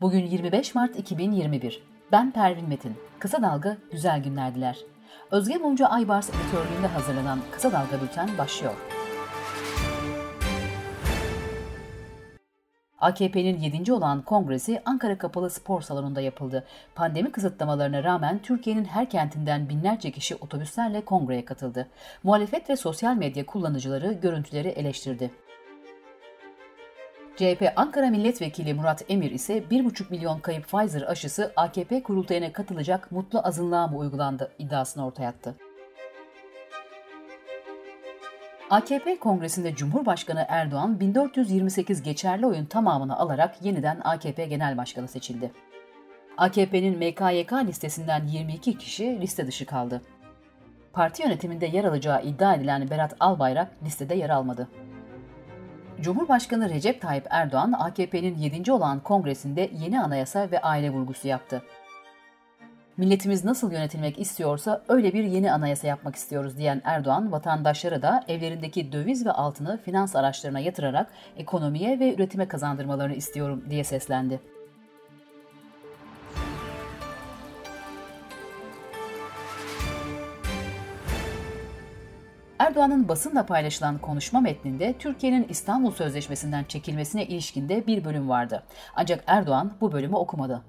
Bugün 25 Mart 2021. Ben Pervin Metin. Kısa Dalga güzel günler diler. Özge Mumcu Aybars editörlüğünde hazırlanan Kısa Dalga Bülten başlıyor. AKP'nin 7. olan kongresi Ankara Kapalı Spor Salonu'nda yapıldı. Pandemi kısıtlamalarına rağmen Türkiye'nin her kentinden binlerce kişi otobüslerle kongreye katıldı. Muhalefet ve sosyal medya kullanıcıları görüntüleri eleştirdi. CHP Ankara Milletvekili Murat Emir ise 1,5 milyon kayıp Pfizer aşısı AKP kurultayına katılacak mutlu azınlığa mı uygulandı iddiasını ortaya attı. AKP kongresinde Cumhurbaşkanı Erdoğan 1428 geçerli oyun tamamını alarak yeniden AKP Genel Başkanı seçildi. AKP'nin MKYK listesinden 22 kişi liste dışı kaldı. Parti yönetiminde yer alacağı iddia edilen Berat Albayrak listede yer almadı. Cumhurbaşkanı Recep Tayyip Erdoğan, AKP'nin 7. olan kongresinde yeni anayasa ve aile vurgusu yaptı. Milletimiz nasıl yönetilmek istiyorsa öyle bir yeni anayasa yapmak istiyoruz diyen Erdoğan, vatandaşlara da evlerindeki döviz ve altını finans araçlarına yatırarak ekonomiye ve üretime kazandırmalarını istiyorum diye seslendi. Erdoğan'ın basınla paylaşılan konuşma metninde Türkiye'nin İstanbul Sözleşmesi'nden çekilmesine ilişkinde bir bölüm vardı. Ancak Erdoğan bu bölümü okumadı.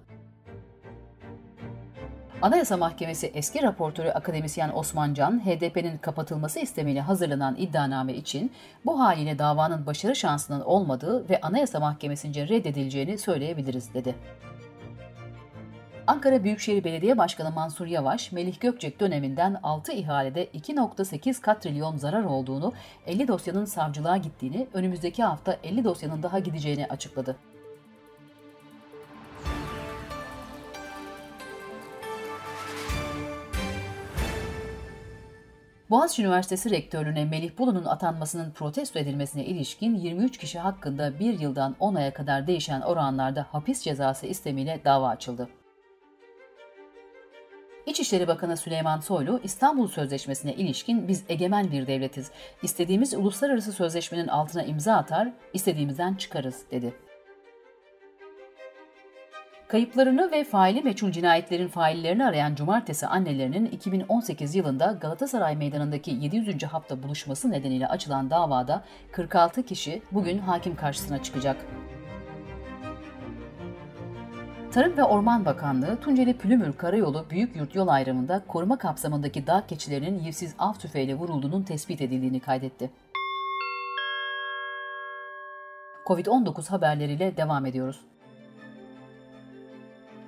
Anayasa Mahkemesi eski raportörü akademisyen Osman Can, HDP'nin kapatılması istemiyle hazırlanan iddianame için bu haliyle davanın başarı şansının olmadığı ve Anayasa Mahkemesi'nce reddedileceğini söyleyebiliriz dedi. Ankara Büyükşehir Belediye Başkanı Mansur Yavaş, Melih Gökçek döneminden 6 ihalede 2.8 katrilyon zarar olduğunu, 50 dosyanın savcılığa gittiğini, önümüzdeki hafta 50 dosyanın daha gideceğini açıkladı. Boğaziçi Üniversitesi Rektörlüğüne Melih Bulu'nun atanmasının protesto edilmesine ilişkin 23 kişi hakkında bir yıldan 10 aya kadar değişen oranlarda hapis cezası istemiyle dava açıldı. İçişleri Bakanı Süleyman Soylu, İstanbul Sözleşmesi'ne ilişkin biz egemen bir devletiz. İstediğimiz uluslararası sözleşmenin altına imza atar, istediğimizden çıkarız, dedi. Kayıplarını ve faili meçhul cinayetlerin faillerini arayan cumartesi annelerinin 2018 yılında Galatasaray Meydanı'ndaki 700. hafta buluşması nedeniyle açılan davada 46 kişi bugün hakim karşısına çıkacak. Tarım ve Orman Bakanlığı, Tunceli Pülümür Karayolu Büyük Yurt yol ayrımında koruma kapsamındaki dağ keçilerinin yivsiz av tüfeğiyle vurulduğunun tespit edildiğini kaydetti. Covid-19 haberleriyle devam ediyoruz.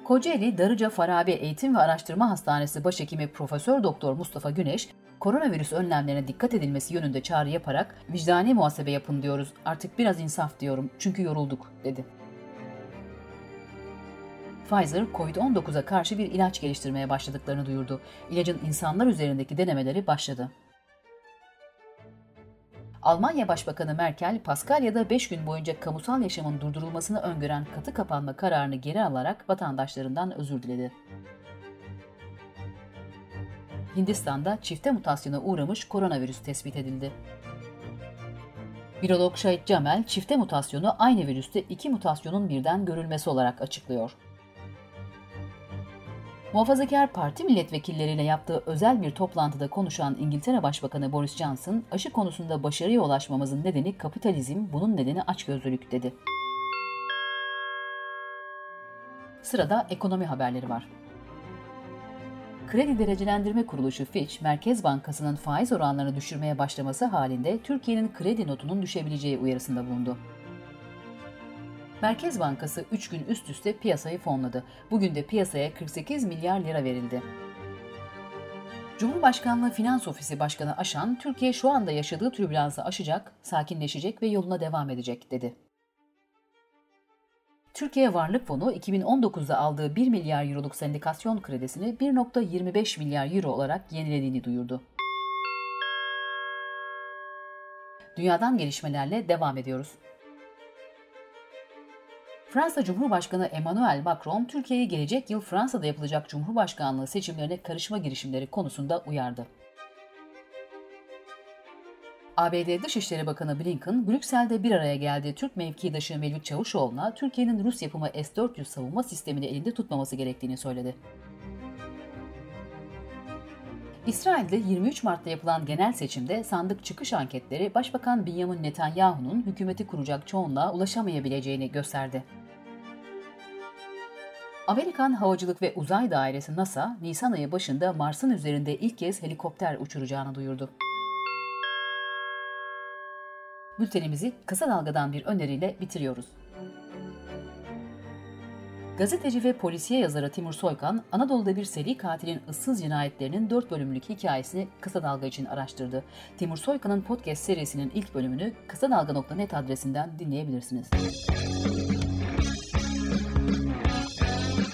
Kocaeli Darıca Farabi Eğitim ve Araştırma Hastanesi Başhekimi Profesör Doktor Mustafa Güneş, koronavirüs önlemlerine dikkat edilmesi yönünde çağrı yaparak vicdani muhasebe yapın diyoruz, artık biraz insaf diyorum çünkü yorulduk, dedi. Pfizer, COVID-19'a karşı bir ilaç geliştirmeye başladıklarını duyurdu. İlacın insanlar üzerindeki denemeleri başladı. Almanya Başbakanı Merkel, Paskalya'da 5 gün boyunca kamusal yaşamın durdurulmasını öngören katı kapanma kararını geri alarak vatandaşlarından özür diledi. Hindistan'da çifte mutasyona uğramış koronavirüs tespit edildi. Virolog Şahit Camel, çifte mutasyonu aynı virüste iki mutasyonun birden görülmesi olarak açıklıyor. Muhafazakar Parti milletvekilleriyle yaptığı özel bir toplantıda konuşan İngiltere Başbakanı Boris Johnson, aşı konusunda başarıya ulaşmamızın nedeni kapitalizm, bunun nedeni açgözlülük dedi. Sırada ekonomi haberleri var. Kredi Derecelendirme Kuruluşu Fitch, Merkez Bankası'nın faiz oranlarını düşürmeye başlaması halinde Türkiye'nin kredi notunun düşebileceği uyarısında bulundu. Merkez Bankası 3 gün üst üste piyasayı fonladı. Bugün de piyasaya 48 milyar lira verildi. Cumhurbaşkanlığı Finans Ofisi Başkanı Aşan, Türkiye şu anda yaşadığı türbülansı aşacak, sakinleşecek ve yoluna devam edecek dedi. Türkiye Varlık Fonu 2019'da aldığı 1 milyar euroluk sendikasyon kredisini 1.25 milyar euro olarak yenilediğini duyurdu. Dünyadan gelişmelerle devam ediyoruz. Fransa Cumhurbaşkanı Emmanuel Macron, Türkiye'yi gelecek yıl Fransa'da yapılacak Cumhurbaşkanlığı seçimlerine karışma girişimleri konusunda uyardı. ABD Dışişleri Bakanı Blinken, Brüksel'de bir araya geldiği Türk mevkidaşı Mevlüt Çavuşoğlu'na Türkiye'nin Rus yapımı S-400 savunma sistemini elinde tutmaması gerektiğini söyledi. İsrail'de 23 Mart'ta yapılan genel seçimde sandık çıkış anketleri Başbakan Benjamin Netanyahu'nun hükümeti kuracak çoğunluğa ulaşamayabileceğini gösterdi. Amerikan Havacılık ve Uzay Dairesi NASA, Nisan ayı başında Mars'ın üzerinde ilk kez helikopter uçuracağını duyurdu. Bültenimizi kısa dalgadan bir öneriyle bitiriyoruz. Gazeteci ve polisiye yazarı Timur Soykan, Anadolu'da bir seri katilin ıssız cinayetlerinin 4 bölümlük hikayesini Kısa Dalga için araştırdı. Timur Soykan'ın podcast serisinin ilk bölümünü kısa dalga.net adresinden dinleyebilirsiniz.